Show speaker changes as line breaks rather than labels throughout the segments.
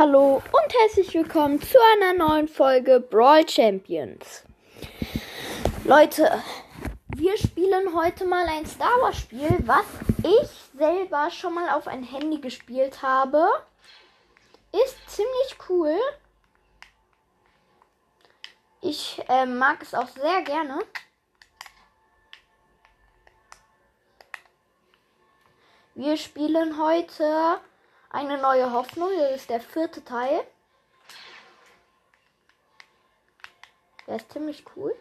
Hallo und herzlich willkommen zu einer neuen Folge Brawl Champions. Leute, wir spielen heute mal ein Star Wars Spiel, was ich selber schon mal auf ein Handy gespielt habe. Ist ziemlich cool. Ich äh, mag es auch sehr gerne. Wir spielen heute eine neue Hoffnung. Das ist der vierte Teil. Der ist ziemlich cool.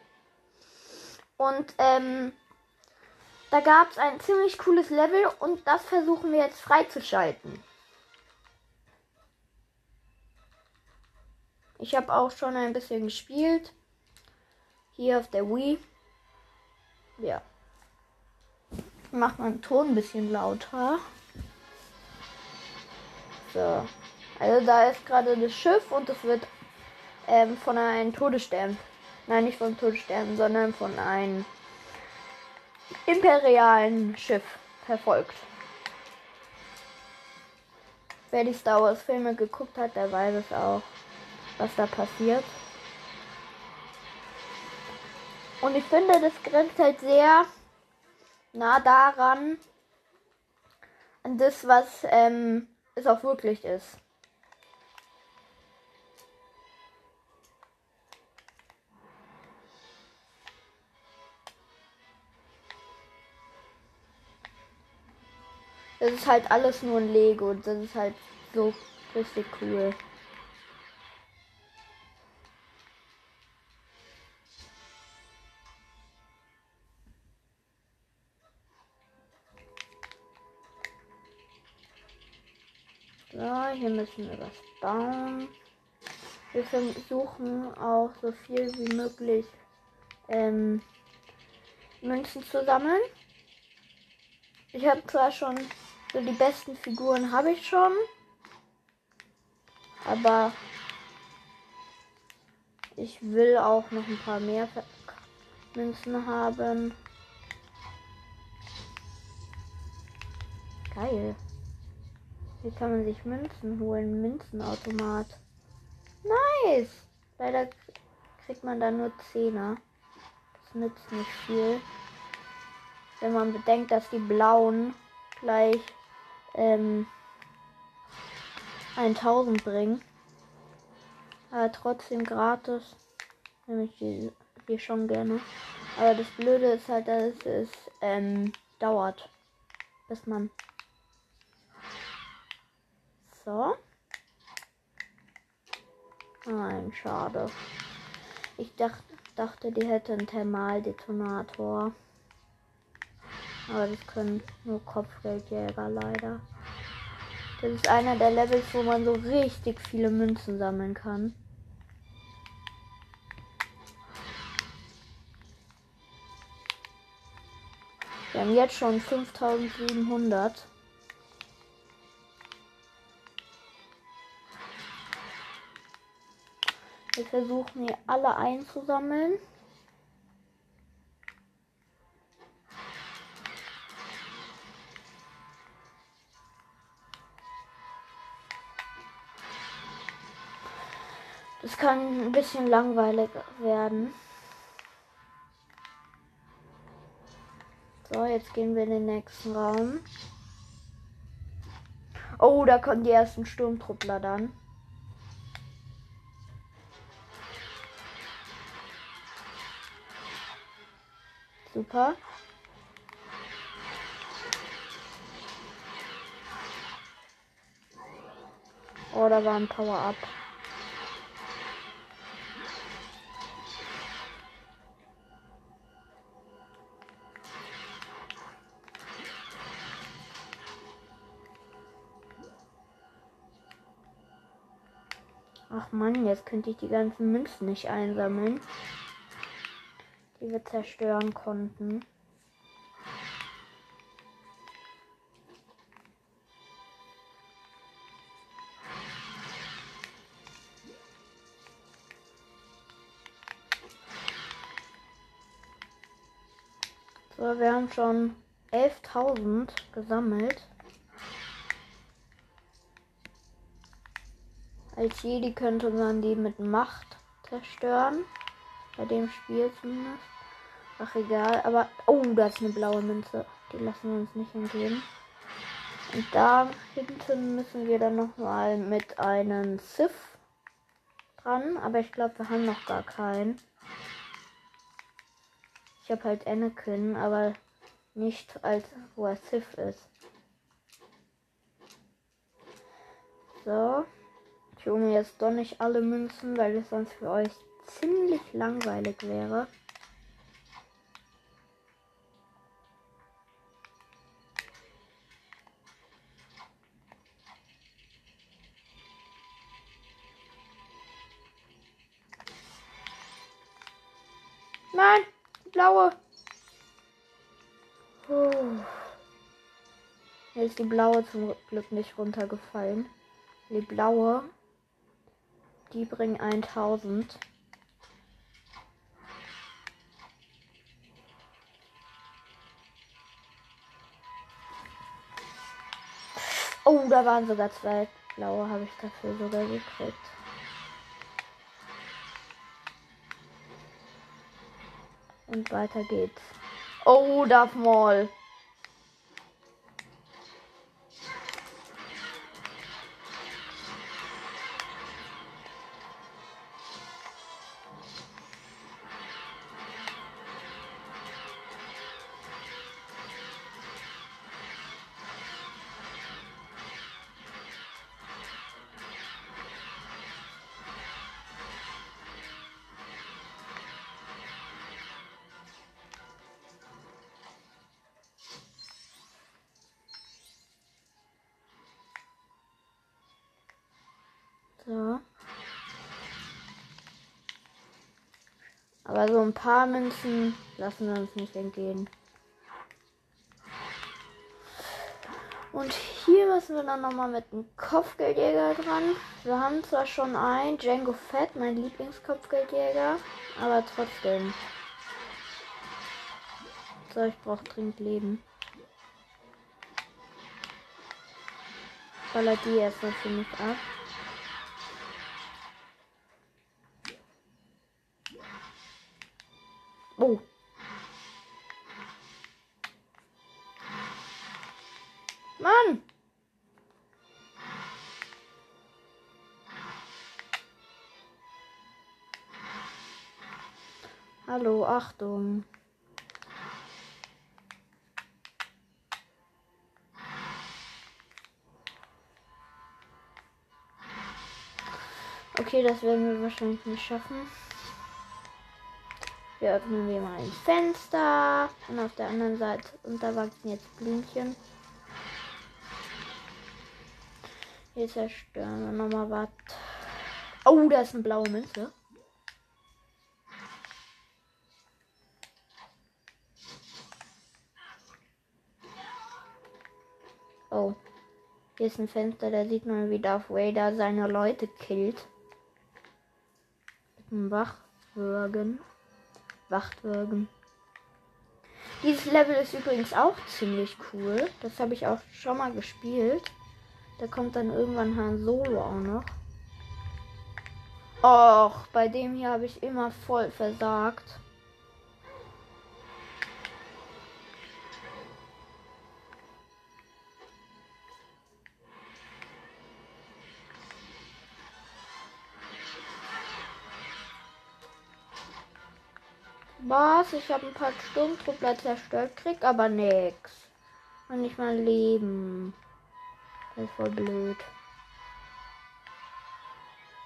Und ähm, da gab es ein ziemlich cooles Level und das versuchen wir jetzt freizuschalten. Ich habe auch schon ein bisschen gespielt. Hier auf der Wii. Ja. Macht meinen Ton ein bisschen lauter. So. Also da ist gerade das Schiff und es wird ähm, von einem Todesstern. Nein, nicht vom Todesstern, sondern von einem imperialen Schiff verfolgt. Wer die Star Wars Filme geguckt hat, der weiß es auch, was da passiert. Und ich finde, das grenzt halt sehr nah daran, an das, was ähm, es auch wirklich ist. Das ist halt alles nur ein Lego und das ist halt so richtig cool. So, hier müssen wir was bauen. Wir versuchen auch so viel wie möglich ähm, Münzen zu sammeln. Ich habe zwar schon so die besten Figuren habe ich schon, aber ich will auch noch ein paar mehr Münzen haben. Geil. Hier kann man sich Münzen holen. Münzenautomat. Nice. Leider kriegt man da nur Zehner. Das nützt nicht viel. Wenn man bedenkt, dass die blauen gleich ähm, 1000 bringen. Aber trotzdem gratis. Nämlich die, die schon gerne. Aber das Blöde ist halt, dass es ähm, dauert. Bis man so. Nein, schade. Ich dacht, dachte, die hätte einen Thermaldetonator. Aber das können nur Kopfgeldjäger leider. Das ist einer der Levels, wo man so richtig viele Münzen sammeln kann. Wir haben jetzt schon 5700. versuchen hier alle einzusammeln. Das kann ein bisschen langweilig werden. So, jetzt gehen wir in den nächsten Raum. Oh, da kommen die ersten Sturmtruppler dann. Super. Oh, da war ein Power-Up. Ach man, jetzt könnte ich die ganzen Münzen nicht einsammeln die wir zerstören konnten. So, wir haben schon 11.000 gesammelt. Als Jedi könnte man die mit Macht zerstören. Bei dem Spiel zumindest. Ach egal, aber. Oh, da ist eine blaue Münze. Die lassen wir uns nicht entgehen. Und da hinten müssen wir dann nochmal mit einem Sith dran. Aber ich glaube, wir haben noch gar keinen. Ich habe halt Anakin, aber nicht als wo er Sith ist. So. Ich hole mir jetzt doch nicht alle Münzen, weil es sonst für euch ziemlich langweilig wäre. Nein, blaue. Oh. Hier ist die blaue zum Glück nicht runtergefallen. Die blaue, die bringen 1000. Oh, da waren sogar zwei blaue, habe ich dafür sogar gekriegt. Und weiter geht's. Oh, Darth Maul. Aber so ein paar Münzen lassen wir uns nicht entgehen. Und hier müssen wir dann nochmal mit dem Kopfgeldjäger dran. Wir haben zwar schon einen, Django Fett, mein Lieblingskopfgeldjäger, aber trotzdem. So, ich brauche dringend Leben. Ballert die erstmal für mich ab. Achtung. Okay, das werden wir wahrscheinlich nicht schaffen. Wir öffnen wir mal ein Fenster. Und auf der anderen Seite, und da wachsen jetzt Blümchen. Hier zerstören wir nochmal was. Oh, da ist eine blaue Münze. Hier ist ein Fenster, da sieht man, wie Darth Vader seine Leute killt. Mit einem Wachwürgen. Wachtwagen. Dieses Level ist übrigens auch ziemlich cool. Das habe ich auch schon mal gespielt. Da kommt dann irgendwann Han Solo auch noch. Och, bei dem hier habe ich immer voll versagt. Was? Ich habe ein paar Sturmtruppler zerstört, krieg aber nix. Und nicht mal Leben. Das ist voll blöd.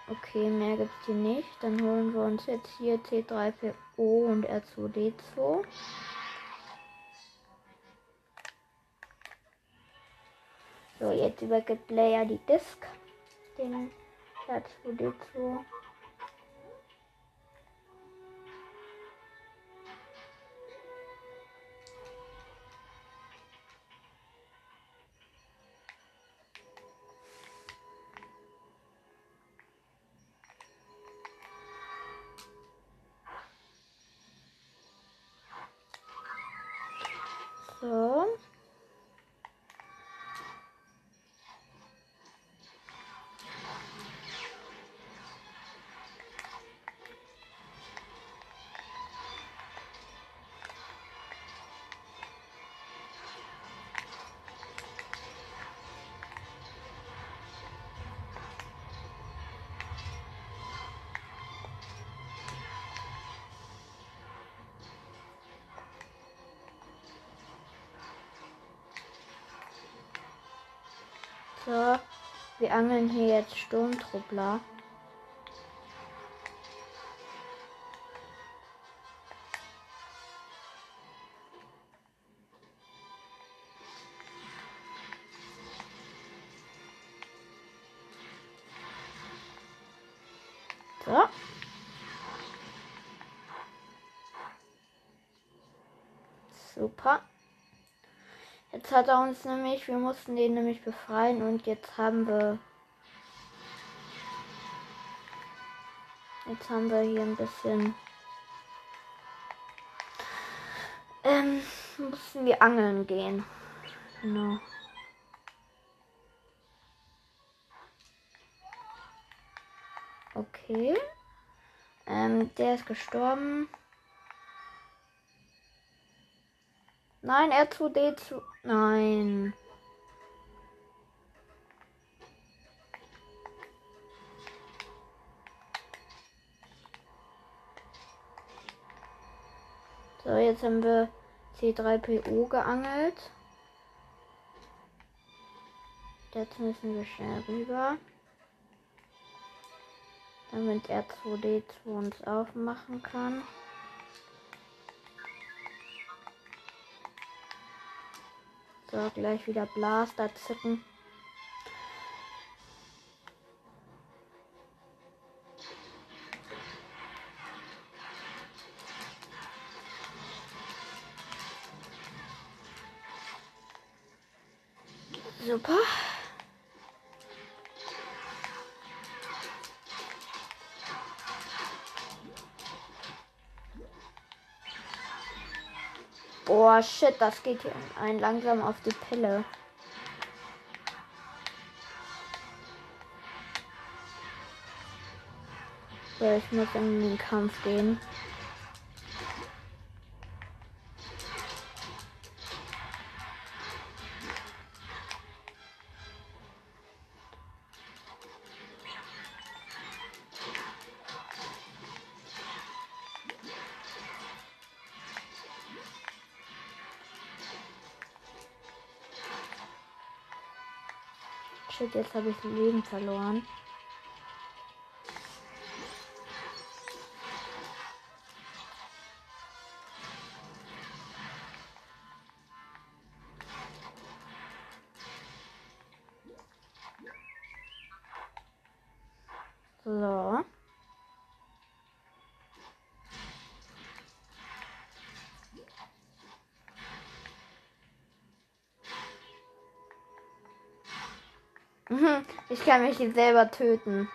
Okay, mehr gibt's hier nicht. Dann holen wir uns jetzt hier C3PO und R2D2. So, jetzt übergibt Leia die Disk. Den R2D2. So. So, wir angeln hier jetzt Sturmtruppler. Hat er uns nämlich, wir mussten den nämlich befreien und jetzt haben wir. Jetzt haben wir hier ein bisschen. Ähm, mussten wir angeln gehen. Genau. Okay. Ähm, der ist gestorben. Nein, R2D2. Nein. So, jetzt haben wir C3PO geangelt. Jetzt müssen wir schnell rüber. Damit R2D2 uns aufmachen kann. So, gleich wieder Blaster zücken. Boah, shit, das geht hier ein langsam auf die Pille. So, ich muss in den Kampf gehen. Shit, jetzt habe ich Leben verloren. Ich kann mich jetzt selber töten.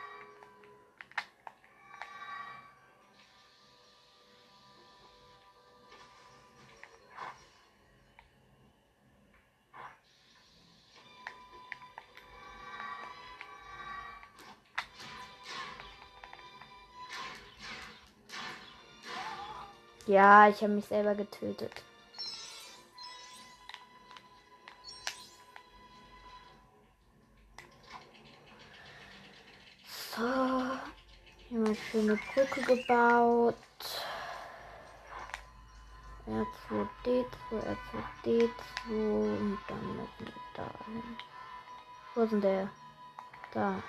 Ja, ich habe mich selber getötet. Schöne Brücke gebaut. R2D2, R2D2 und dann müssen wir dahin. Wo ist denn der? Da.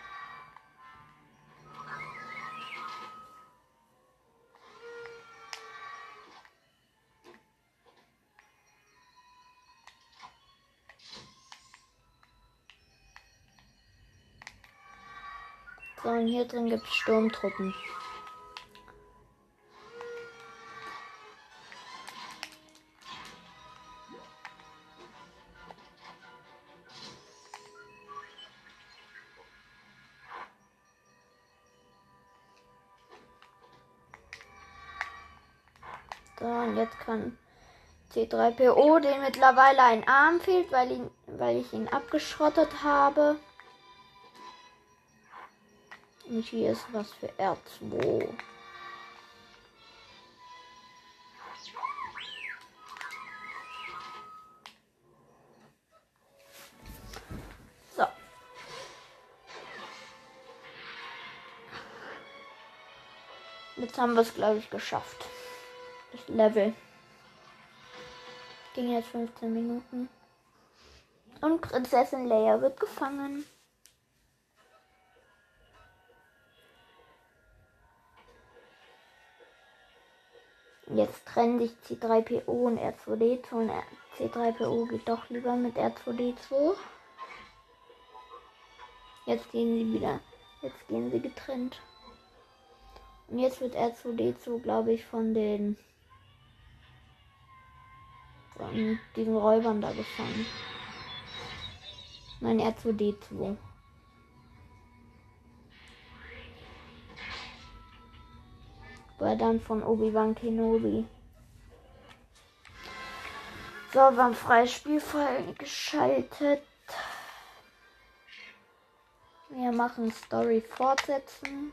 So, und hier drin gibt es Sturmtruppen. C3PO, den mittlerweile ein Arm fehlt, weil, ihn, weil ich ihn abgeschrottet habe. Und hier ist was für R2. So. Jetzt haben wir es, glaube ich, geschafft. Das Level. Ging jetzt 15 Minuten. Und Prinzessin Leia wird gefangen. Jetzt trennen sich C3PO und R2D2 und C3PO geht doch lieber mit R2D2. Jetzt gehen sie wieder. Jetzt gehen sie getrennt. Und jetzt wird R2D2, glaube ich, von den von diesen Räubern da gefangen. Nein, R2D2. War dann von Obi-Wan Kenobi. So, wir haben freies geschaltet. Wir machen Story fortsetzen.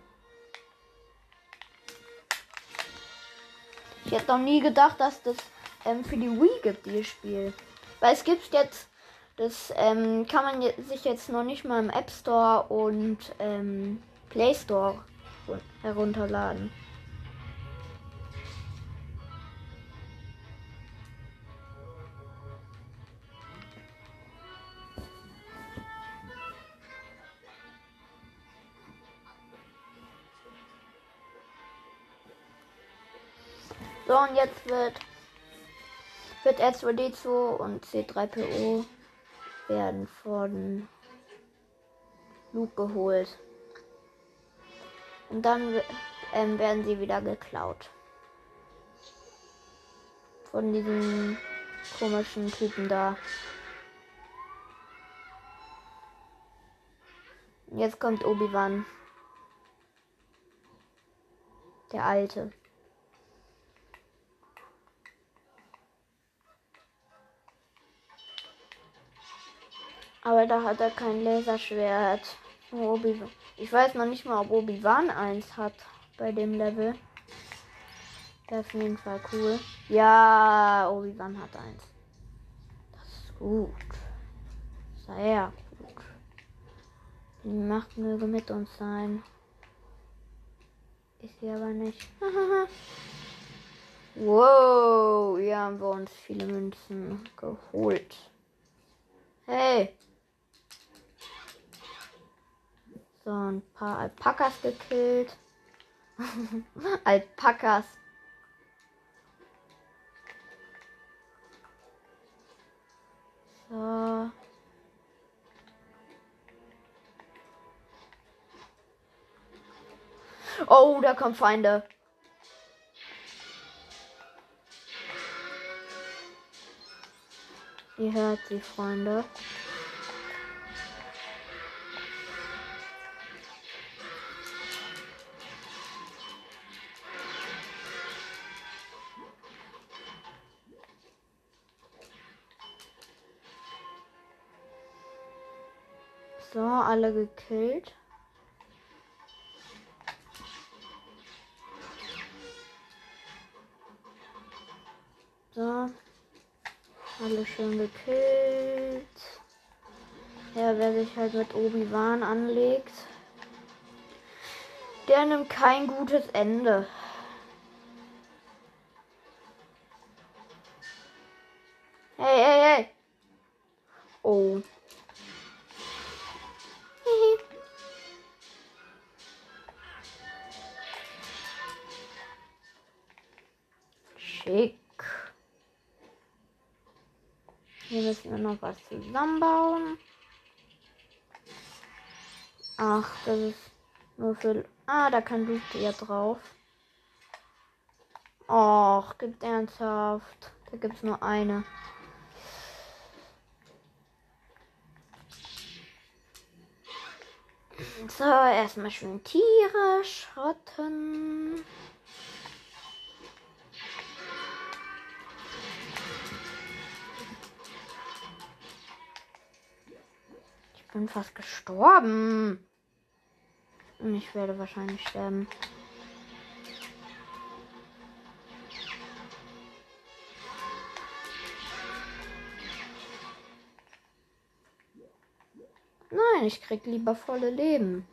Ich hätte noch nie gedacht, dass das ähm, für die Wii gibt, dieses Spiel. Weil es gibt jetzt, das ähm, kann man sich jetzt noch nicht mal im App Store und ähm, Play Store herunterladen. So, und jetzt wird, wird R2D2 und C3PO werden von Luke geholt. Und dann ähm, werden sie wieder geklaut. Von diesem komischen Typen da. Jetzt kommt Obi-Wan. Der Alte. Aber da hat er kein Laserschwert. Obi ich weiß noch nicht mal, ob Obi-Wan eins hat bei dem Level. Das ist auf jeden Fall cool. Ja, Obi-Wan hat eins. Das ist gut. Sehr gut. Die Macht möge mit uns sein. Ist sie aber nicht. wow, hier haben wir uns viele Münzen geholt. Hey, So, ein paar Alpakas gekillt. Alpakas. So. Oh, da kommen Feinde. Ihr hört sie, Freunde. Alle gekillt. So. Alle schön gekillt. Ja, wer sich halt mit Obi-Wan anlegt, der nimmt kein gutes Ende. Hey, hey, hey. Oh. Hier noch was zusammenbauen. Ach, das ist nur für. Ah, da kann Luke ja drauf. Och, gibt ernsthaft. Da gibt's nur eine. So, erstmal schön Tiere schrotten. Bin fast gestorben. Und ich werde wahrscheinlich sterben. Nein, ich krieg lieber volle Leben.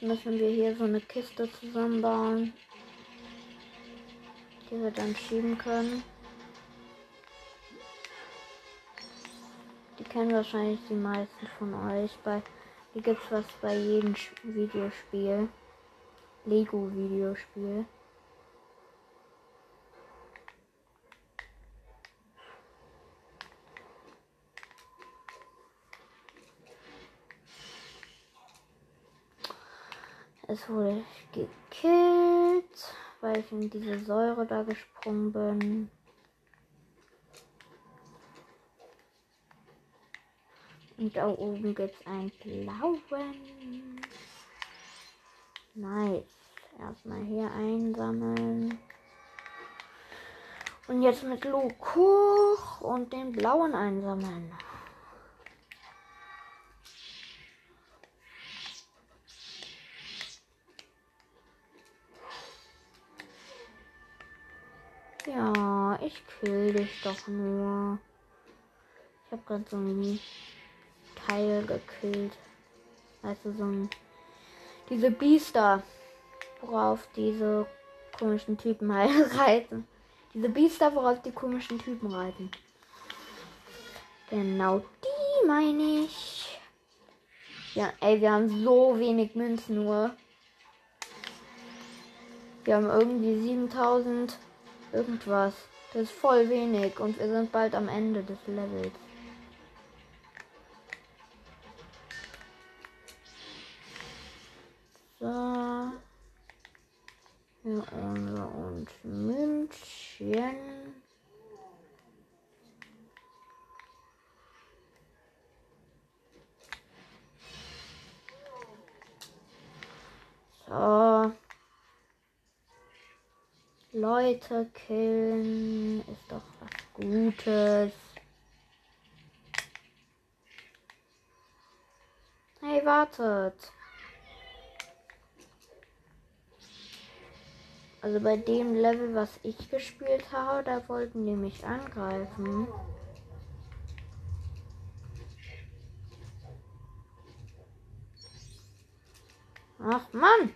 Jetzt müssen wir hier so eine Kiste zusammenbauen, die wir dann schieben können. Die kennen wahrscheinlich die meisten von euch. Bei hier gibt es was bei jedem Videospiel. Lego-Videospiel. Es wurde gekillt, weil ich in diese Säure da gesprungen bin. Und da oben gibt es einen blauen. Nice. Erstmal hier einsammeln. Und jetzt mit Luke hoch und den blauen einsammeln. Ja, ich kill dich doch nur. Ich habe gerade so ein Teil gekillt. Also so ein. Diese Biester, worauf diese komischen Typen halt reiten. Diese Biester, worauf die komischen Typen reiten. Genau die meine ich. Ja, ey, wir haben so wenig Münzen nur. Wir haben irgendwie 7000 irgendwas. Das ist voll wenig und wir sind bald am Ende des Levels. So. Unser und München. So. Leute killen ist doch was Gutes. Hey, wartet. Also bei dem Level, was ich gespielt habe, da wollten die mich angreifen. Ach Mann!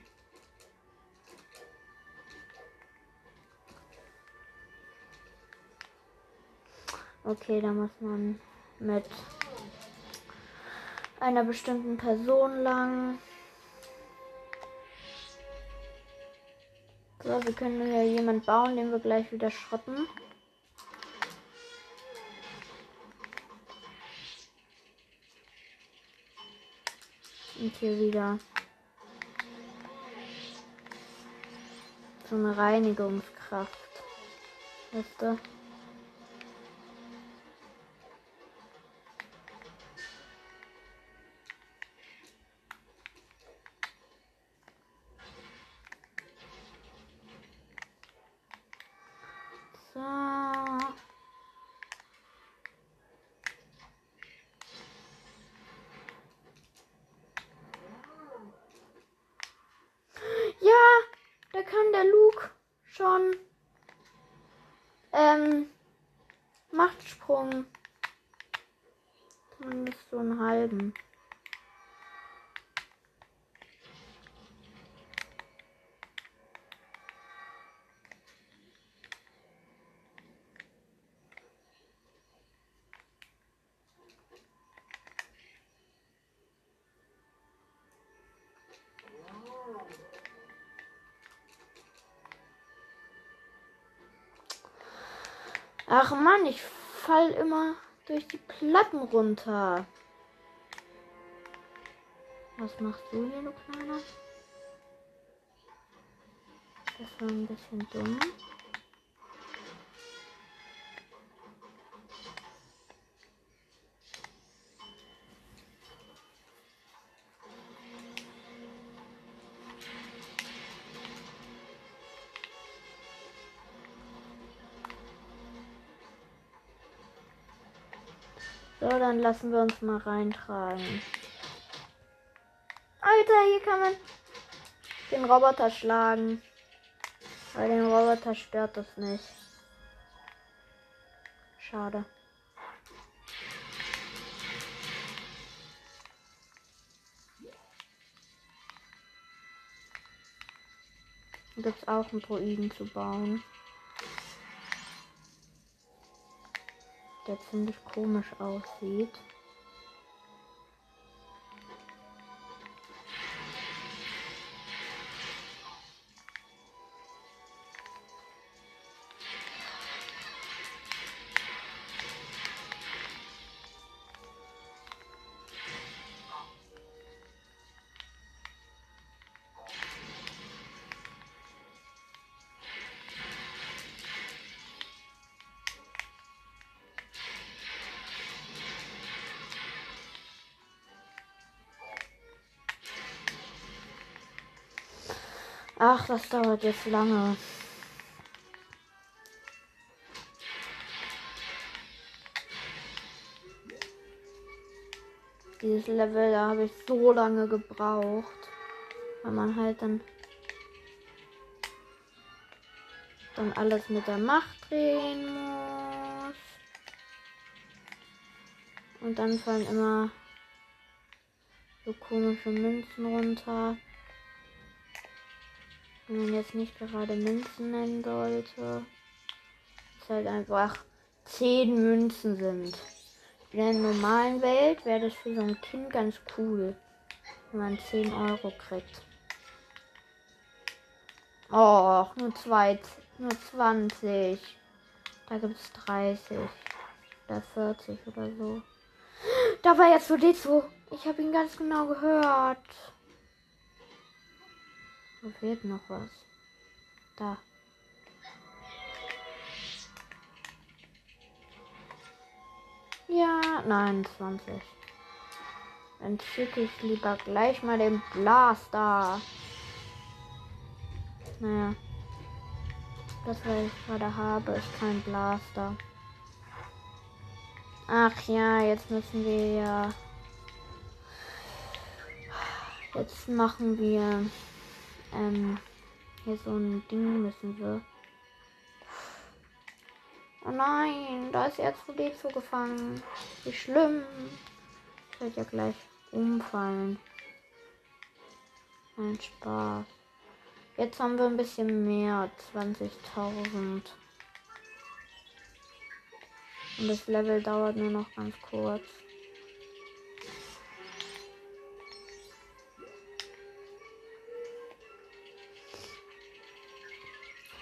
Okay, da muss man mit einer bestimmten Person lang. So, wir können hier jemand bauen, den wir gleich wieder schrotten. Und hier wieder so eine Reinigungskraft. Weißt du? Ach man, ich fall immer durch die Platten runter. Was machst du hier, du Kleiner? Das war ein bisschen dumm. Dann lassen wir uns mal reintragen. Alter, hier kann man den Roboter schlagen. Weil den Roboter stört das nicht. Schade. Gibt es auch einen Druiden zu bauen. Der ziemlich komisch aussieht. Ach, das dauert jetzt lange. Dieses Level, da habe ich so lange gebraucht. Weil man halt dann dann alles mit der Macht drehen muss. Und dann fallen immer so komische Münzen runter man jetzt nicht gerade Münzen nennen sollte, ist halt einfach 10 Münzen sind. In der normalen Welt wäre das für so ein Kind ganz cool, wenn man 10 Euro kriegt. Oh, nur zwei, nur 20. Da gibt es 30 oder 40 oder so. Da war jetzt so Dezo. Ich habe ihn ganz genau gehört. Wo fehlt noch was? Da. Ja, nein, 20. Dann schicke ich lieber gleich mal den Blaster. Naja. Das, was ich gerade habe, ist kein Blaster. Ach ja, jetzt müssen wir ja. Jetzt machen wir ähm, hier so ein Ding müssen wir. Oh nein, da ist R2D2 gefangen. Wie schlimm. Ich werde ja gleich umfallen. Ein Spaß. Jetzt haben wir ein bisschen mehr. 20.000. Und das Level dauert nur noch ganz kurz.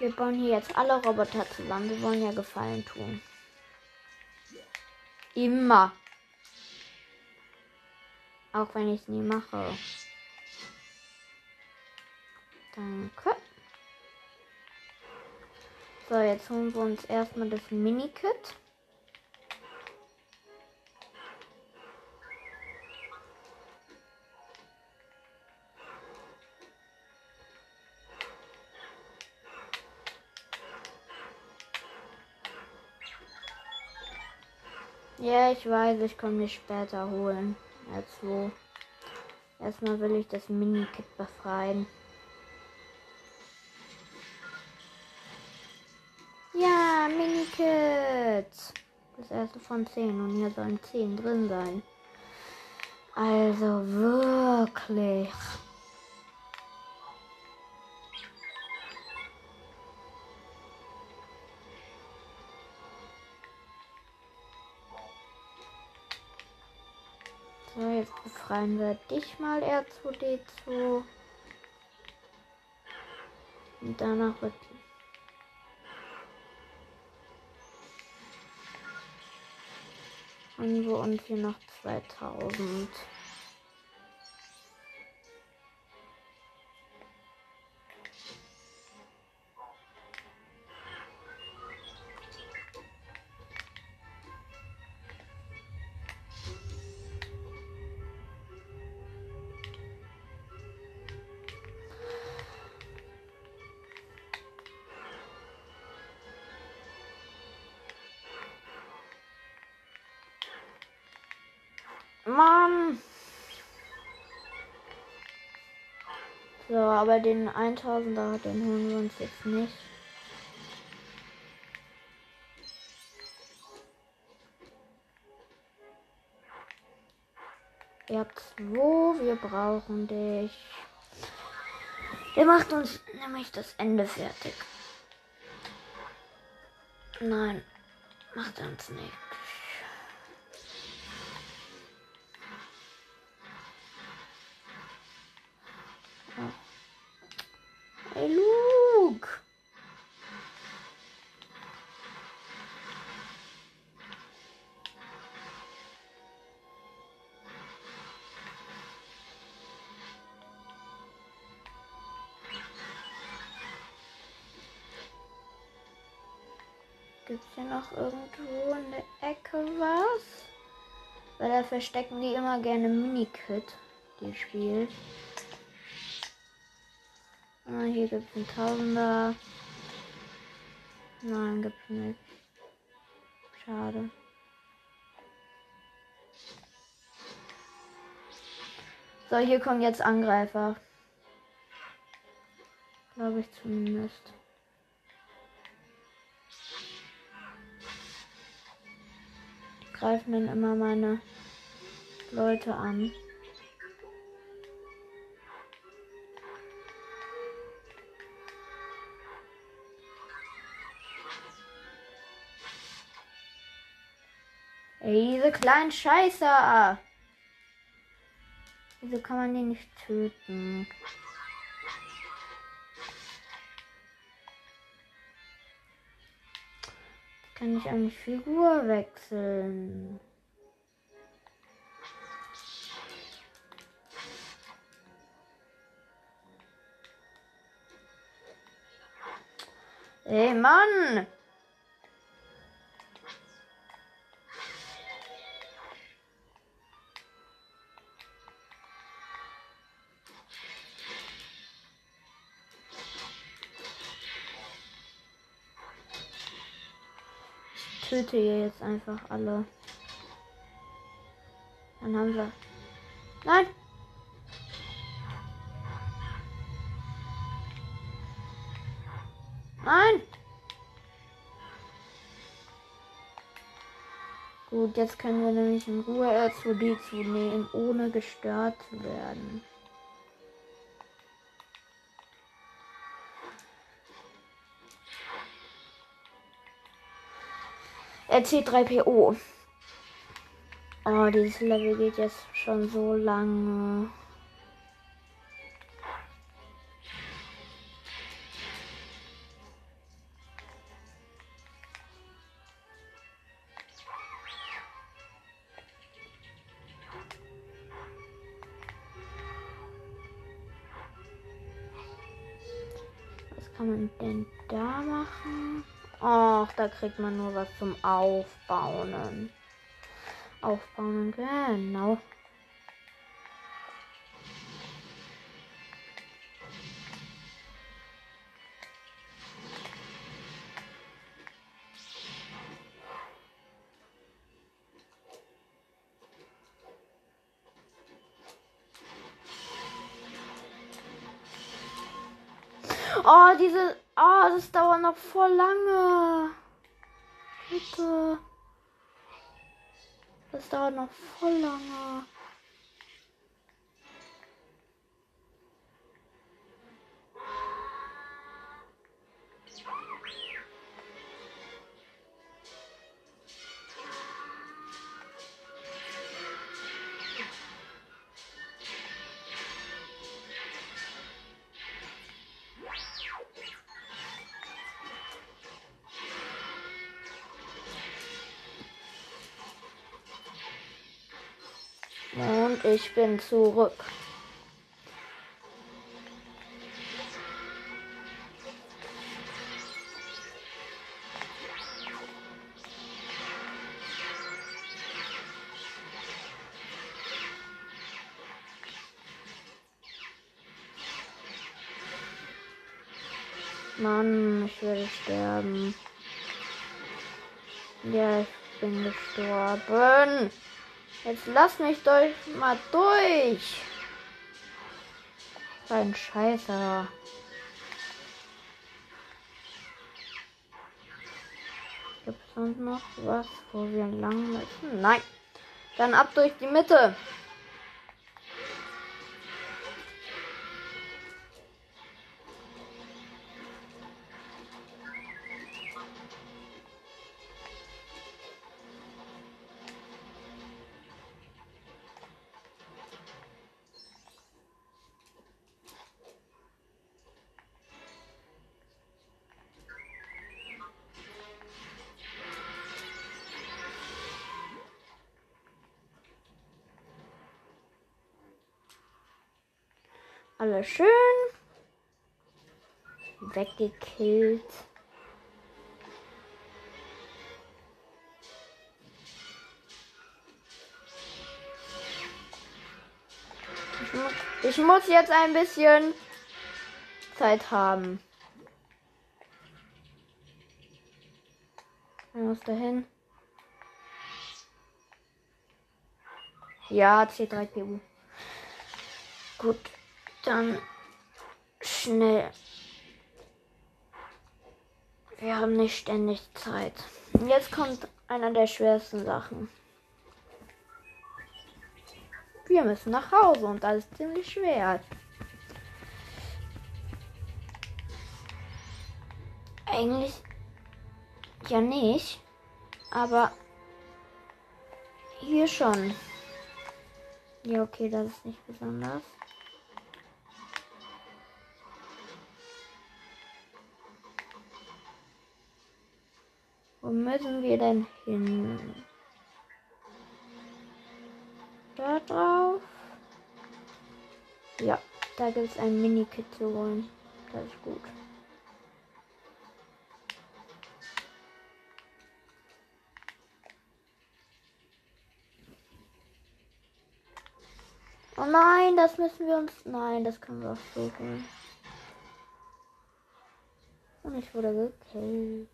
Wir bauen hier jetzt alle Roboter zusammen. Wir wollen ja Gefallen tun. Immer. Auch wenn ich es nie mache. Danke. So, jetzt holen wir uns erstmal das Mini-Kit. Ich weiß, ich komme mich später holen. Als wo. Erstmal will ich das Mini-Kit befreien. Ja, Mini-Kit. Das erste von 10 und hier sollen 10 drin sein. Also wirklich. Befreien wir dich mal R2D2. Und danach wird haben wir noch 2000. aber den 1000er, den holen wir uns jetzt nicht. Ihr habt wo, wir brauchen dich. Der macht uns nämlich das Ende fertig. Nein, macht er uns nicht. Noch irgendwo in der Ecke was? Weil da verstecken die immer gerne Minikit, die spielt. Ah, hier gibt es einen Tausender. Nein, gibt's nicht. Schade. So, hier kommen jetzt Angreifer. Glaube ich zumindest. Greifen dann immer meine Leute an. Ey, diese kleinen Scheißer. Wieso kann man den nicht töten? Kann ich eigentlich Figur wechseln? Ey, Mann! Töte hier jetzt einfach alle. Dann haben wir. Nein! Nein! Gut, jetzt können wir nämlich in Ruhe R2D2 nehmen, ohne gestört zu werden. RC3PO. Oh, dieses Level geht jetzt schon so lange. Da kriegt man nur was zum Aufbauen. Aufbauen, genau. Das dauert noch voll lange. Ich bin zurück. Jetzt lass mich durch mal durch. Ein Scheißer. Gibt es sonst noch was, wo wir lang müssen? Nein. Dann ab durch die Mitte. Alle schön weggekillt. Ich muss, ich jetzt ein bisschen Zeit haben. Er muss dahin. Ja, C3PU. Gut. Dann schnell. Wir haben nicht ständig Zeit. Jetzt kommt einer der schwersten Sachen. Wir müssen nach Hause und das ist ziemlich schwer. Eigentlich ja nicht, aber hier schon. Ja, okay, das ist nicht besonders. Müssen wir denn hin? Da drauf. Ja, da gibt es ein Mini-Kit zu holen. Das ist gut. Oh nein, das müssen wir uns. Nein, das können wir auch holen. Und ich wurde gekillt.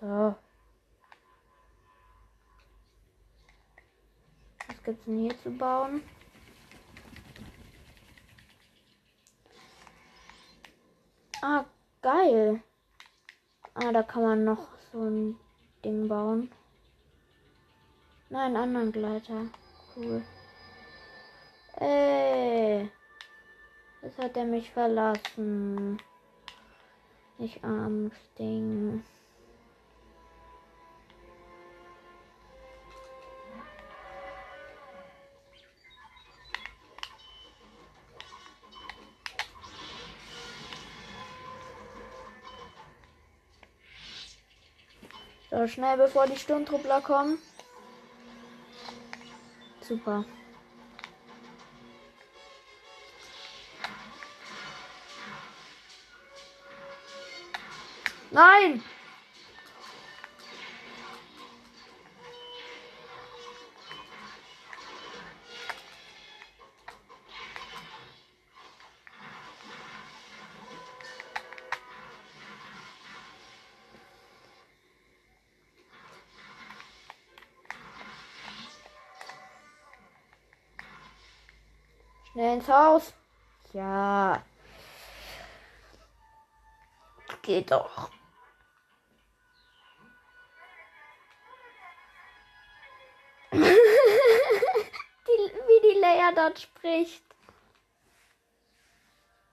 So. Was gibt's denn hier zu bauen? Ah, geil. Ah, da kann man noch so ein Ding bauen. Nein, anderen Gleiter. Cool. Ey. Jetzt hat er mich verlassen. Ich armes Ding. So, schnell bevor die Sturmtruppler kommen. Super. Nein! Schnell ins Haus. Ja. Geht doch. die, wie die Leia dort spricht.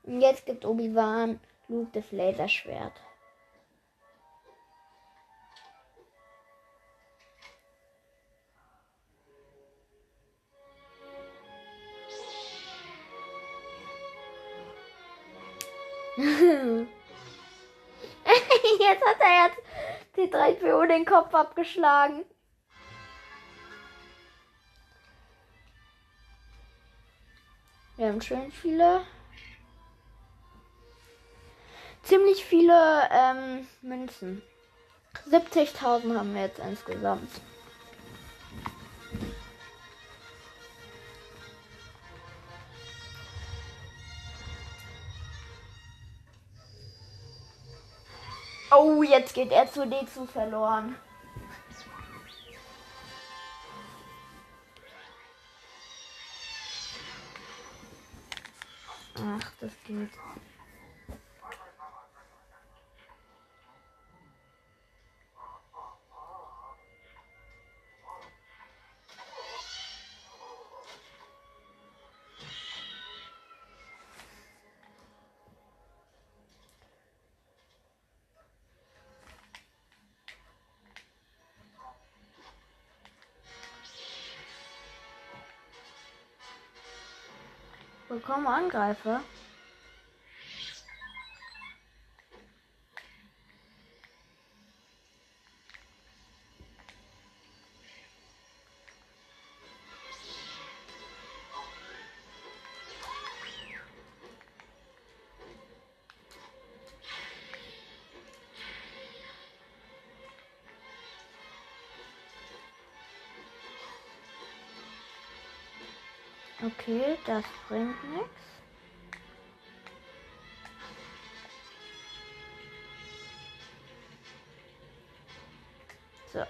Und jetzt gibt Obi-Wan Luke das Laserschwert. 3PO den Kopf abgeschlagen. Wir haben schön viele. Ziemlich viele ähm, Münzen. 70.000 haben wir jetzt insgesamt. Oh, jetzt geht er zu D zu verloren. Willkommen Angreifer. Okay, das bringt nichts. So.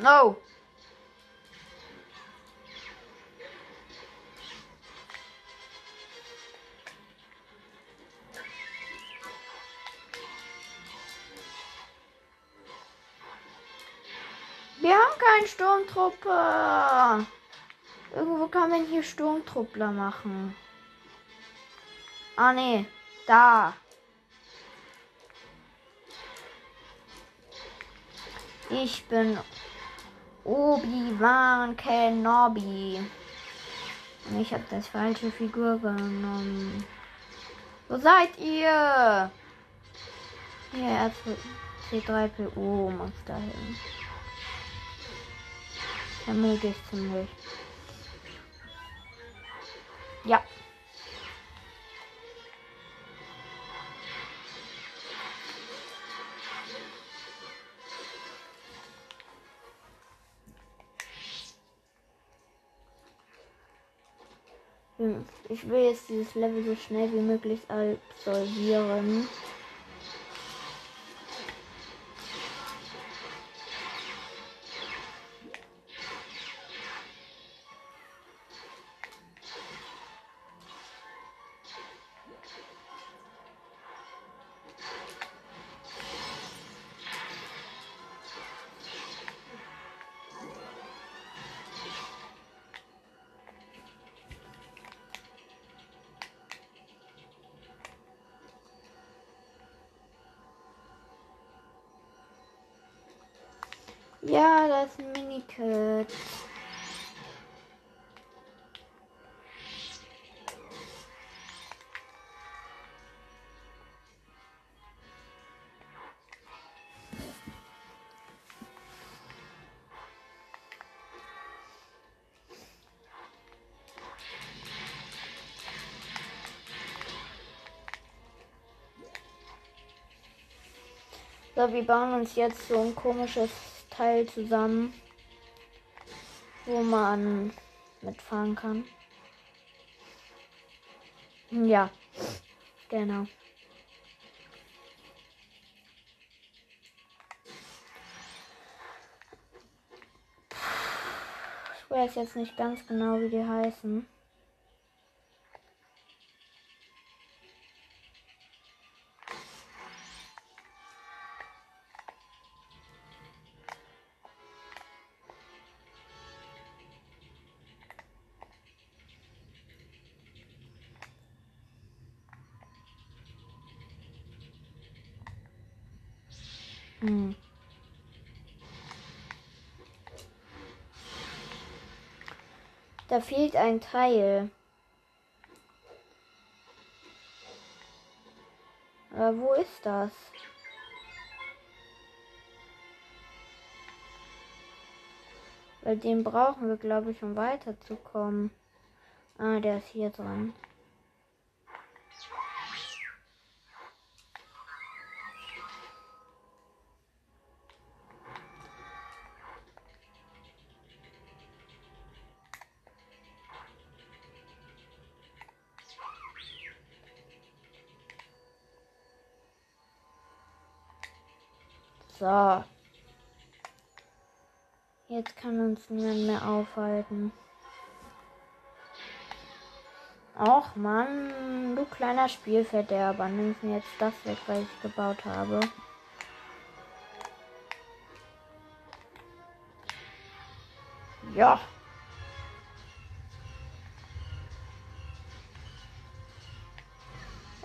No. Sturmtruppe. Irgendwo kann man hier Sturmtruppler machen. Ah, nee. Da. Ich bin Obi-Wan Kenobi. Ich habe das falsche Figur genommen. Wo seid ihr? Hier, C3PO muss dahin. Ich ziemlich. Ja. Ich will jetzt dieses Level so schnell wie möglich absolvieren. So, wir bauen uns jetzt so ein komisches Teil zusammen, wo man mitfahren kann. Ja, genau. Ich weiß jetzt nicht ganz genau, wie die heißen. Da fehlt ein Teil. Aber wo ist das? Weil den brauchen wir, glaube ich, um weiterzukommen. Ah, der ist hier dran. So. Jetzt kann uns niemand mehr aufhalten. Och Mann, du kleiner Spielverderber, nimmst mir jetzt das weg, weil ich gebaut habe. Ja.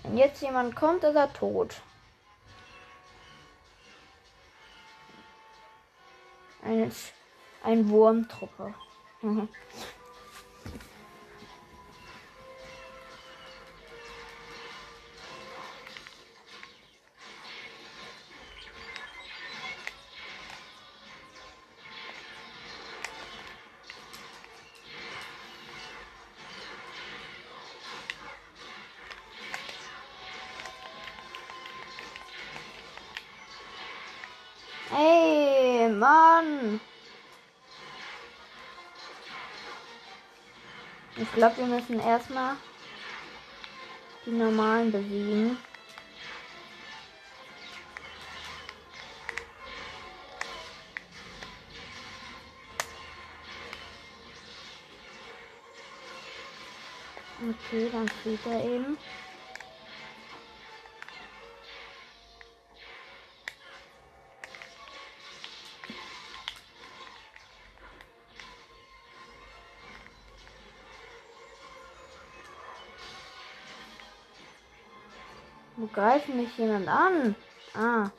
Wenn jetzt jemand kommt, ist er tot. Ein, ein Wurmtruppe. Glaube, wir müssen erstmal die normalen besiegen. Okay, dann fliegt er eben. Wo greift mich jemand an? Ah.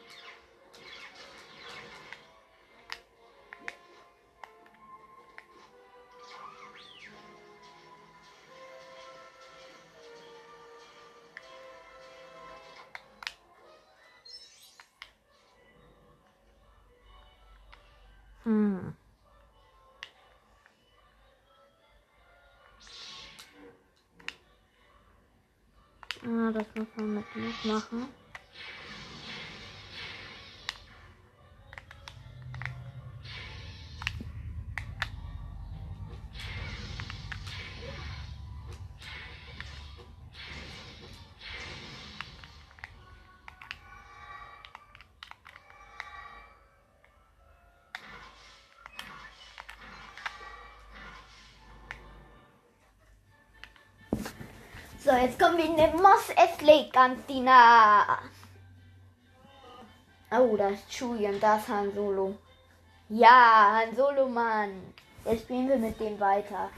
Das muss man mit Mut machen. Jetzt kommen wir in den Moss Essley Cantina. Oh, da ist Chewie und da ist Han Solo. Ja, Han Solo, Mann. Jetzt spielen wir mit dem weiter.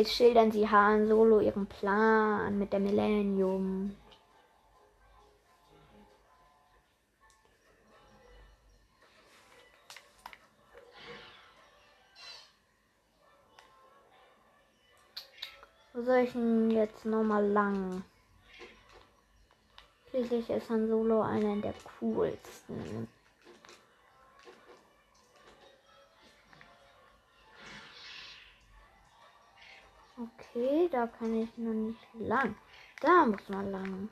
Jetzt schildern sie Han Solo ihren Plan mit der Millennium. Wo soll ich denn jetzt nochmal lang? Schließlich ist Han Solo einer der coolsten. Okay, da kann ich noch nicht lang. Da muss man lang.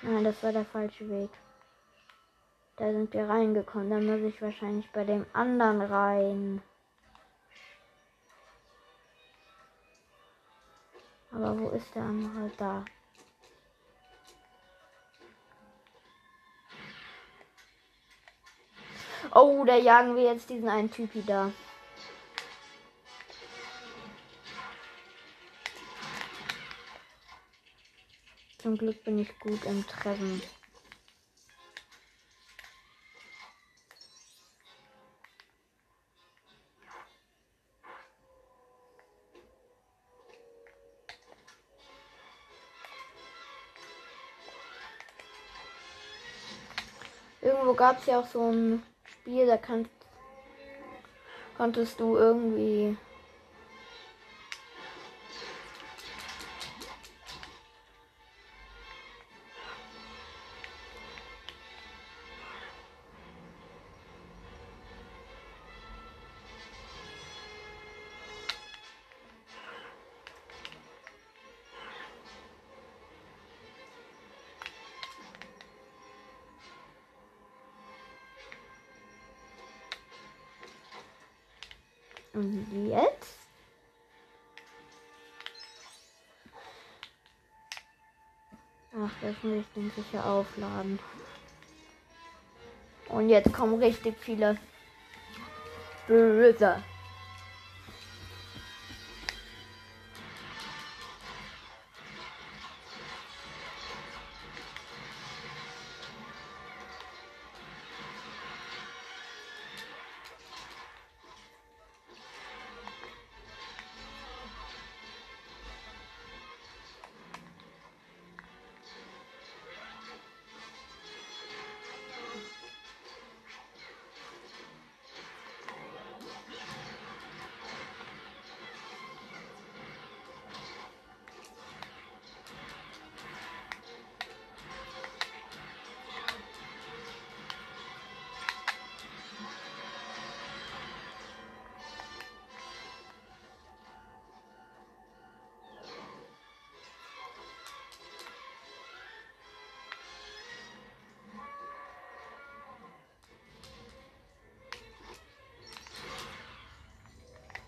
Nein, das war der falsche Weg. Da sind wir reingekommen. Da muss ich wahrscheinlich bei dem anderen rein. Aber wo ist der andere? Da. Oh, da jagen wir jetzt diesen einen Typi da. Zum Glück bin ich gut im Treffen. Irgendwo gab es ja auch so ein Spiel, da kann, konntest du irgendwie das muss ich sicher aufladen. Und jetzt kommen richtig viele böse.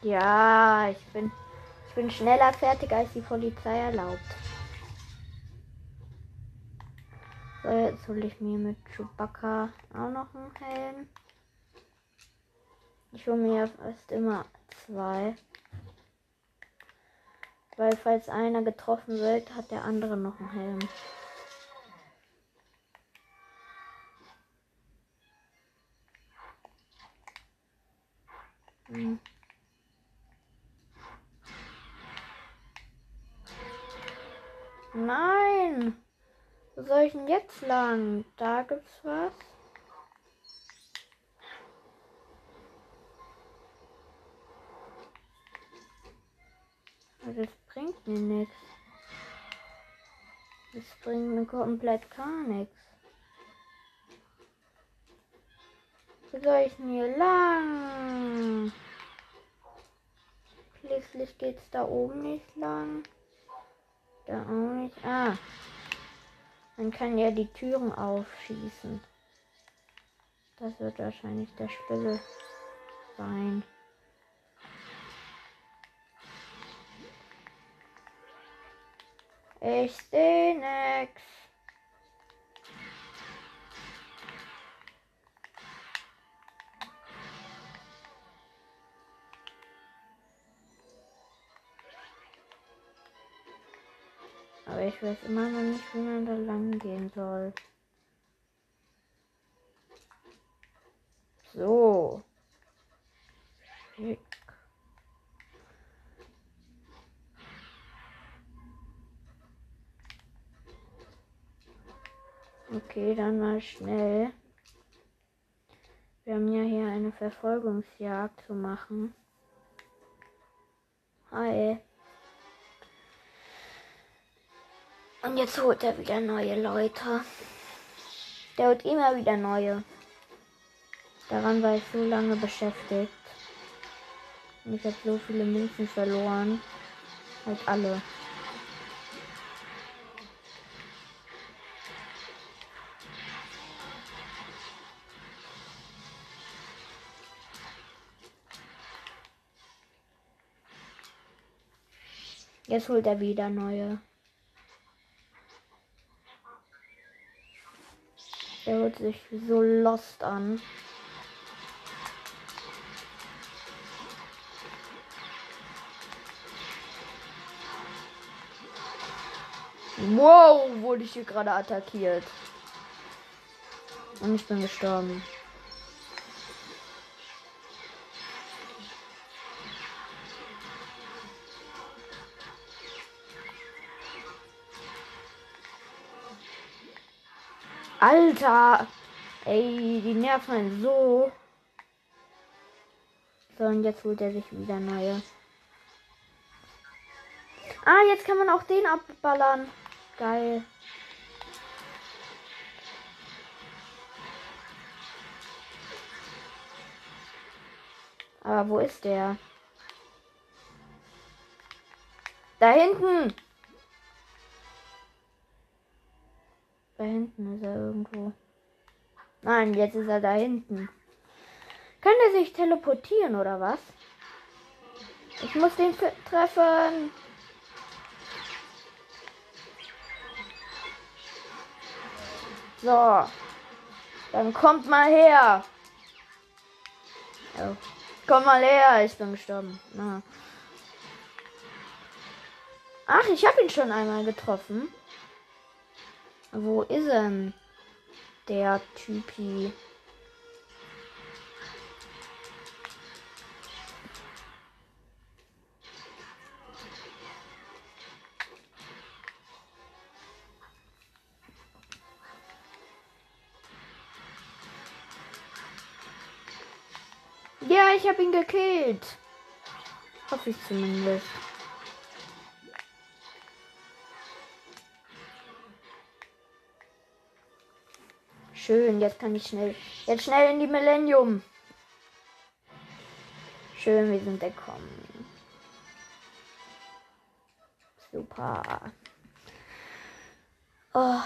Ja, ich bin, ich bin schneller fertig, als die Polizei erlaubt. So, jetzt hole ich mir mit Chewbacca auch noch einen Helm. Ich hole mir fast immer zwei. Weil falls einer getroffen wird, hat der andere noch einen Helm. Hm. Nein! Wo soll ich denn jetzt lang? Da gibt's was. Das bringt mir nichts. Das bringt mir komplett gar nichts. Wo soll ich hier lang? Schließlich geht's da oben nicht lang. Da auch nicht. Ah. Man kann ja die Türen aufschießen. Das wird wahrscheinlich der Schlüssel sein. Ich sehe nix. Aber ich weiß immer noch nicht, wie man da lang gehen soll. So. Schick. Okay, dann mal schnell. Wir haben ja hier eine Verfolgungsjagd zu machen. Hi. Und jetzt holt er wieder neue Leute. Der holt immer wieder neue. Daran war ich so lange beschäftigt. Und ich habe so viele Münzen verloren. Halt alle. Jetzt holt er wieder neue. Hört sich so lost an. Wow, wurde ich hier gerade attackiert. Und ich bin gestorben. Alter! Ey, die nerven so. So, und jetzt holt er sich wieder neue. Ah, jetzt kann man auch den abballern. Geil. Aber wo ist der? Da hinten! Da hinten ist er irgendwo. Nein, jetzt ist er da hinten. Kann er sich teleportieren oder was? Ich muss den treffen. So. Dann kommt mal her. Oh. Komm mal her, ich bin gestorben. Na. Ach, ich habe ihn schon einmal getroffen. Wo ist denn der Typi? Ja, ich habe ihn gekillt. Hoffe ich zumindest. Schön, jetzt kann ich schnell. Jetzt schnell in die Millennium. Schön, wir sind gekommen. Super. Oh.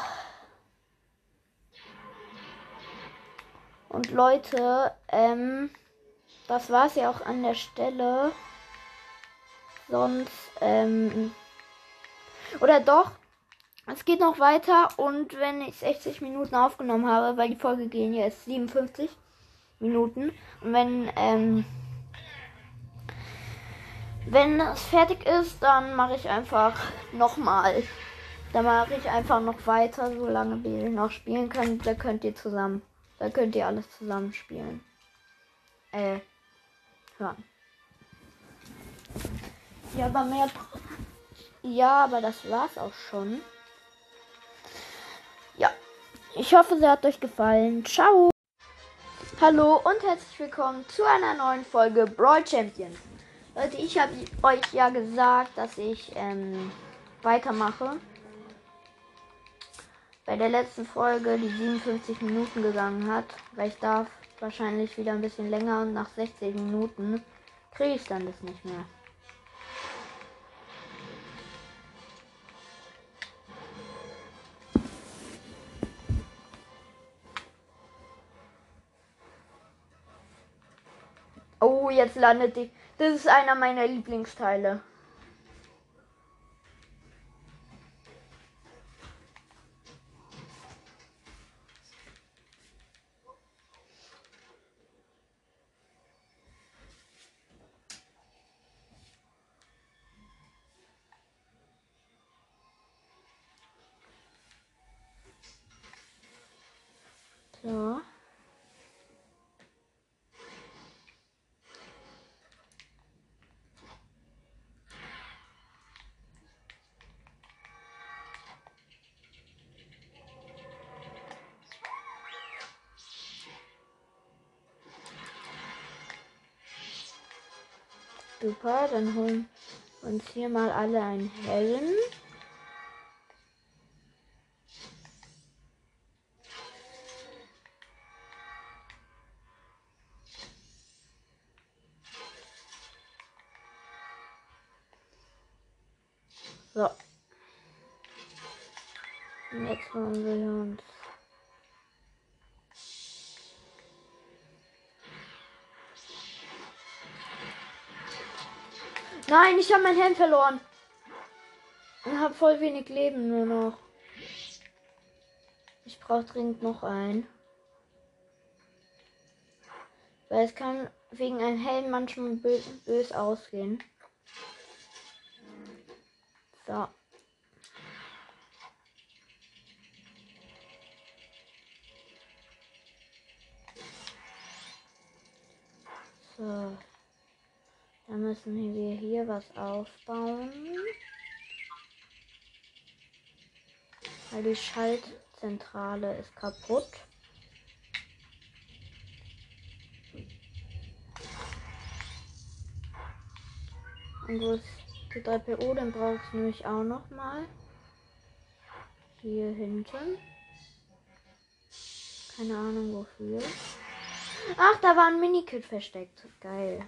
Und Leute, ähm, das war's ja auch an der Stelle. Sonst, ähm, oder doch, es geht noch weiter und wenn ich 60 Minuten aufgenommen habe, weil die Folge gehen jetzt 57 Minuten und wenn, ähm, wenn es fertig ist, dann mache ich einfach nochmal. Dann mache ich einfach noch weiter, solange wir noch spielen können. Da könnt ihr zusammen, da könnt ihr alles zusammen spielen. Äh, hören. Ja, aber mehr. Ja, aber das war's auch schon. Ich hoffe, es hat euch gefallen. Ciao. Hallo und herzlich willkommen zu einer neuen Folge Brawl Champions. Leute, ich habe euch ja gesagt, dass ich ähm, weitermache. Bei der letzten Folge, die 57 Minuten gegangen hat, weil ich darf wahrscheinlich wieder ein bisschen länger und nach 60 Minuten kriege ich dann das nicht mehr. Jetzt landet die. Das ist einer meiner Lieblingsteile. Super, dann holen wir uns hier mal alle einen Helm. So. Und jetzt holen wir uns Nein, ich habe mein Helm verloren. Und habe voll wenig Leben nur noch. Ich brauche dringend noch einen. Weil es kann wegen einem Helm manchmal bö bös ausgehen. So. So. Dann müssen wir hier was aufbauen. Weil die Schaltzentrale ist kaputt. Und wo ist die 3PO? Dann brauche ich nämlich auch noch mal. Hier hinten. Keine Ahnung wofür. Ach, da war ein Minikit versteckt. Geil.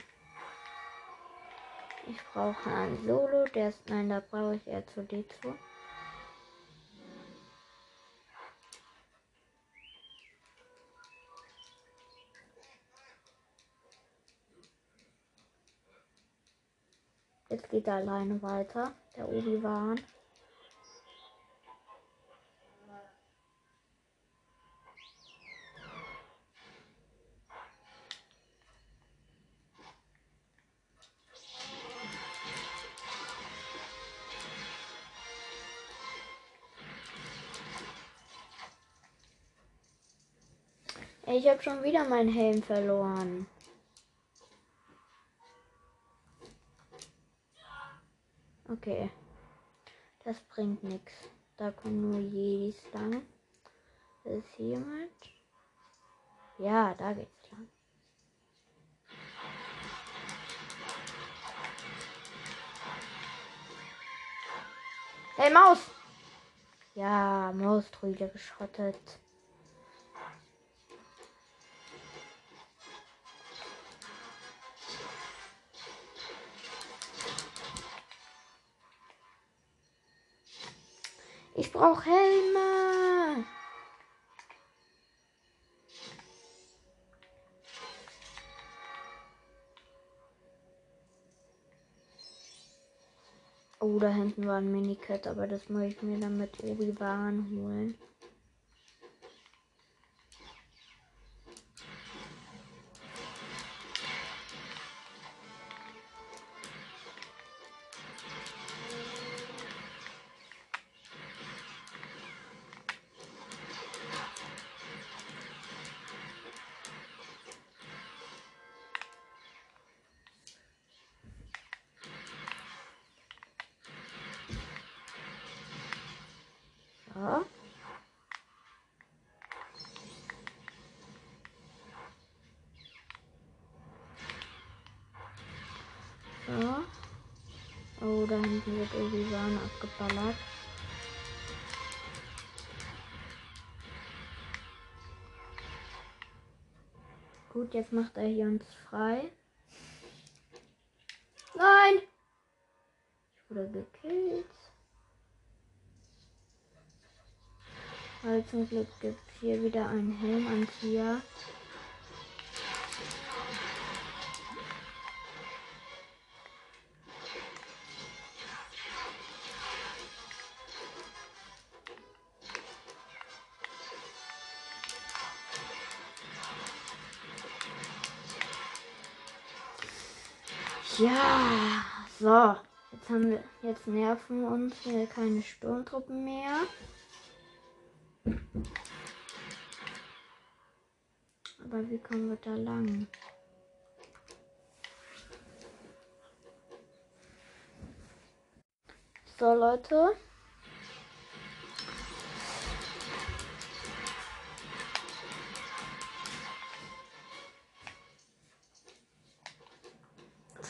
Ich brauche einen Solo. Der ist. Nein, da brauche ich eher zu D zu. Jetzt geht er alleine weiter. Der Obi-Wan. Ich habe schon wieder meinen Helm verloren. Okay. Das bringt nichts. Da kommen nur Jedis lang. Ist hier jemand? Ja, da geht's lang. Hey Maus! Ja, Mausdrüse geschrottet. Ich brauche Helme. Oh, da hinten war ein Minicat, aber das möchte ich mir dann mit Obi-Wan holen. Gut, jetzt macht er hier uns frei. Nein! Ich wurde gekillt. Aber zum Glück gibt es hier wieder einen Helmanzieher. Ja, jetzt nerven uns hier keine Sturmtruppen mehr. Aber wie kommen wir da lang? So, Leute.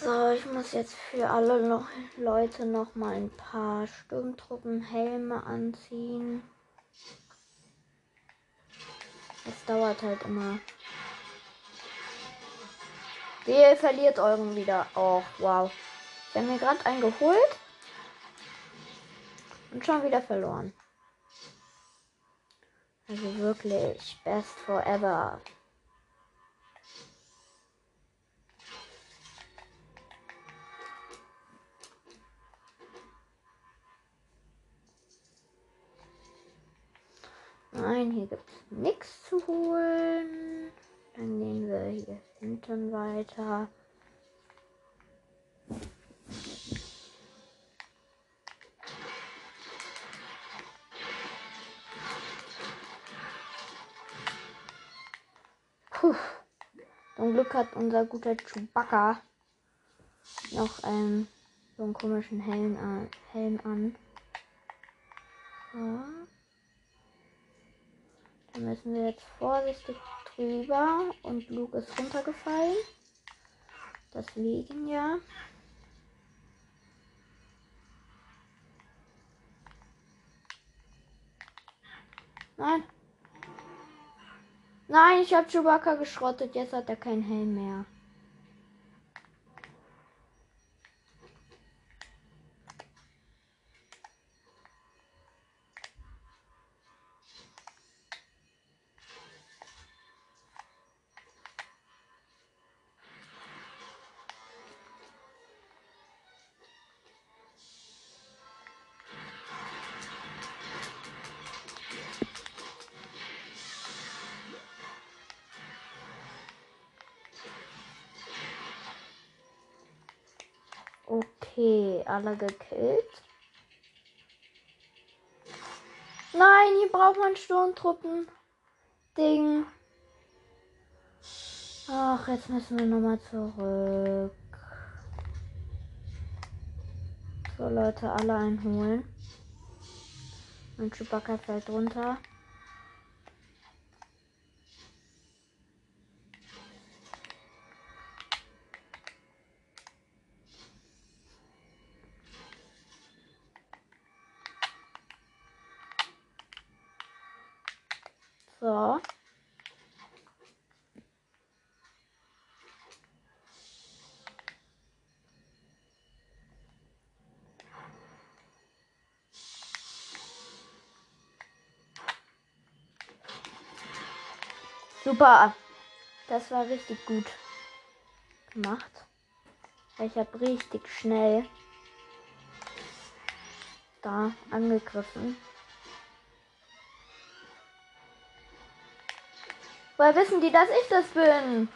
So, ich muss jetzt für alle noch Leute noch mal ein paar Sturmtruppenhelme anziehen. Es dauert halt immer. Ihr verliert euren wieder. Oh, wow. Ich habe mir gerade einen geholt. Und schon wieder verloren. Also wirklich, best forever. Nein, hier gibt es nichts zu holen. Dann gehen wir hier hinten weiter. Puh. Zum Glück hat unser guter Chewbacca noch einen so einen komischen Helm an. Helm an. So. Da müssen wir jetzt vorsichtig drüber und Luke ist runtergefallen. Deswegen ja. Nein. Nein, ich habe Chewbacca geschrottet. Jetzt hat er keinen Helm mehr. Alle gekillt. Nein, hier braucht man Sturmtruppen. Ding. Ach, jetzt müssen wir nochmal zurück. So, Leute, alle einholen. Und Chewbacca fällt runter. Super. Das war richtig gut gemacht. Ich habe richtig schnell da angegriffen. Woher wissen die, dass ich das bin?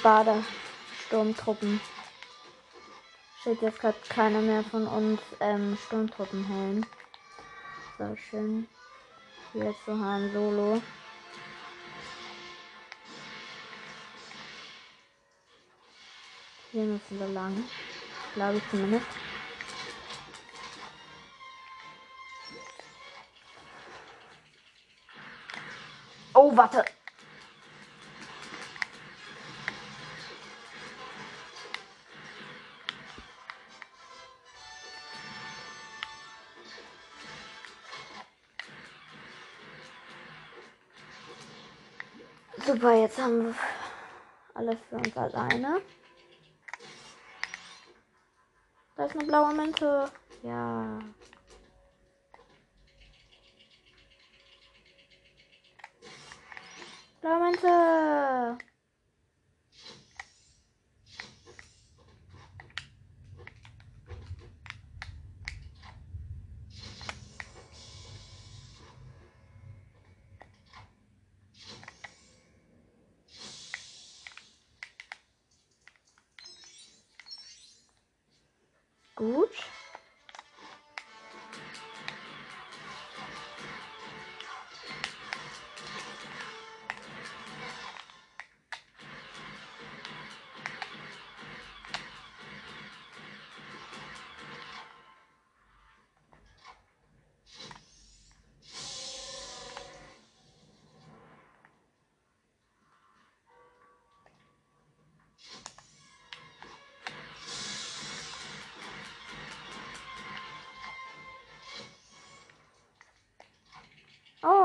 Den Badesturmtruppen. Steht jetzt gerade keiner mehr von uns ähm, Sturmtruppenhelm. So schön. Hier zu Han Solo. Hier müssen wir lang. Glaube ich zumindest. Oh, warte. Super, jetzt haben wir alles für uns alleine. Da ist eine blaue Münze. Ja. Blaue Münze. Gut.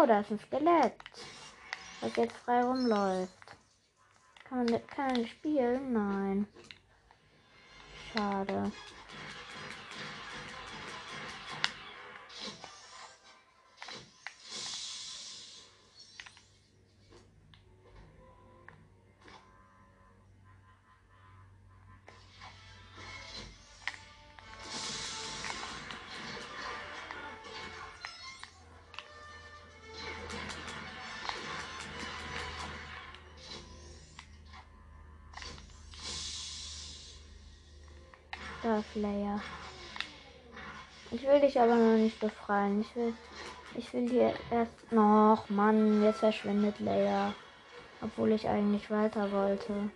Oh, da ist ein Skelett. Das jetzt frei rumläuft. Kann man kann man spielen? Nein. Schade. Leia. Ich will dich aber noch nicht befreien. Ich will, ich will hier erst noch. Mann, jetzt verschwindet Leia. Obwohl ich eigentlich weiter wollte.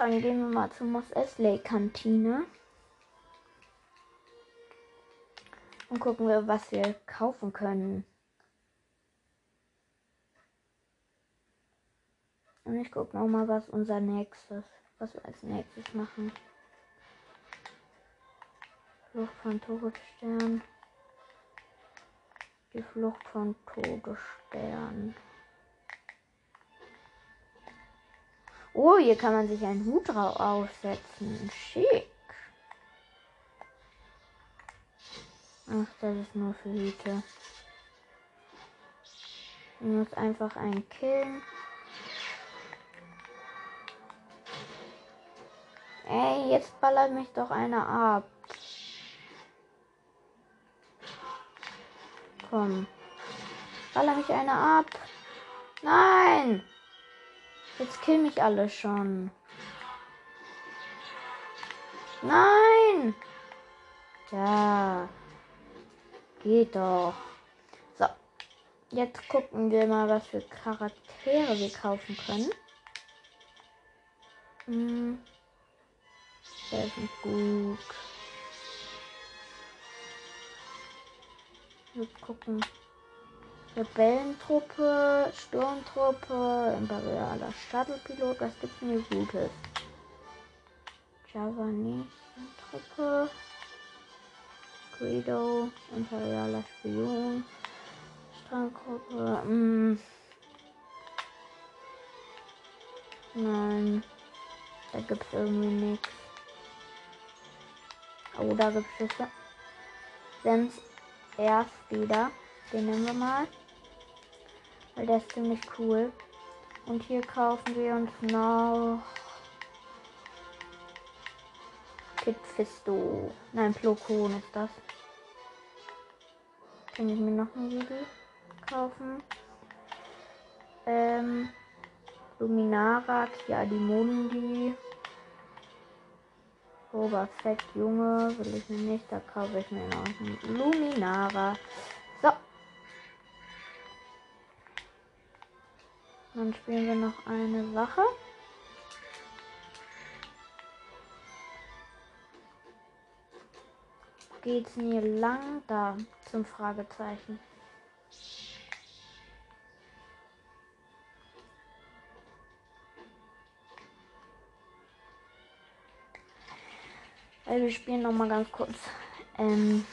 Dann gehen wir mal zur Moss Esley Kantine. Und gucken wir, was wir kaufen können. Und ich gucke noch mal, was unser nächstes, was wir als nächstes machen. Flucht von Todesstern. Die Flucht von Todesstern. Oh, hier kann man sich einen Hut aufsetzen. Schick. Ach, das ist nur für Hüte. Ich muss einfach einen killen. Ey, jetzt ballert mich doch einer ab. Komm. Baller mich einer ab. Nein! Jetzt kill mich alle schon. Nein! Ja. Geht doch. So. Jetzt gucken wir mal, was für Charaktere wir kaufen können. Hm. Der ist nicht gut. Wir gucken. Rebellentruppe, Sturmtruppe, imperialer Shuttle-Pilot. Was gibt's denn hier Gutes? Javanese-Truppe. Greedo, imperialer Spion. Strandgruppe. Mm. Nein. Da gibt's irgendwie nichts. Oh, da gibt's Schüsse. Sems erst wieder. Den nehmen wir mal. Weil der ist ziemlich cool. Und hier kaufen wir uns noch Kit Fisto. Nein, Plokon ist das. Kann ich mir noch ein Siegel kaufen. Ähm, Luminara, Kiadimundi. Boba Fett Junge will ich mir nicht. Da kaufe ich mir noch einen Luminara. Dann spielen wir noch eine Sache. Geht's mir lang da zum Fragezeichen? Also wir spielen noch mal ganz kurz. Ähm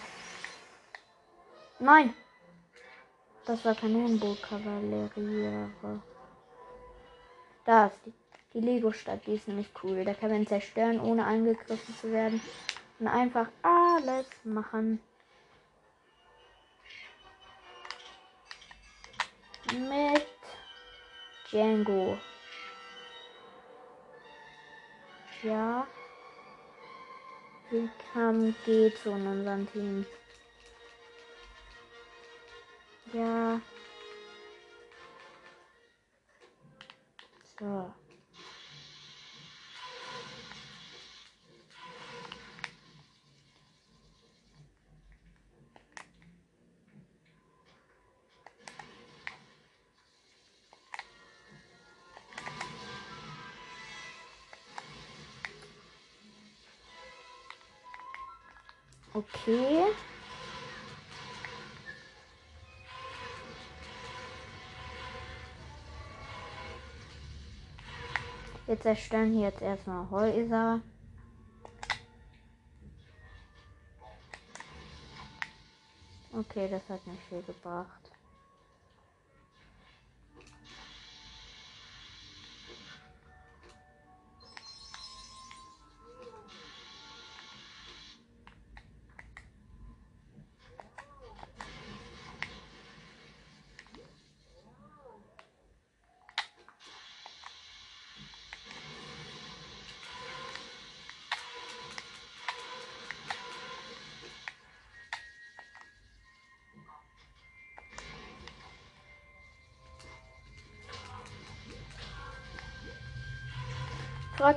Nein! Das war Kanonenboot-Kavallerie. Da ist die, die Lego-Stadt, die ist nämlich cool. Da kann man zerstören, ohne angegriffen zu werden. Und einfach alles machen. Mit Django. Ja. Wie kam geht zu unserem Team? Ja. So. Okay. Wir zerstören hier jetzt erstmal Häuser. Okay, das hat nicht viel gebracht.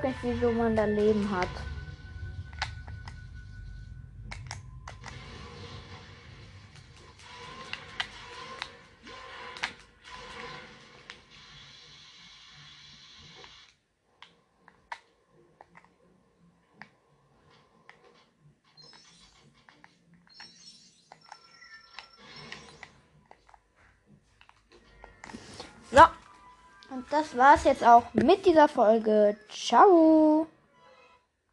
Frag mich, wieso man da Leben hat. Das war's jetzt auch mit dieser Folge. Ciao.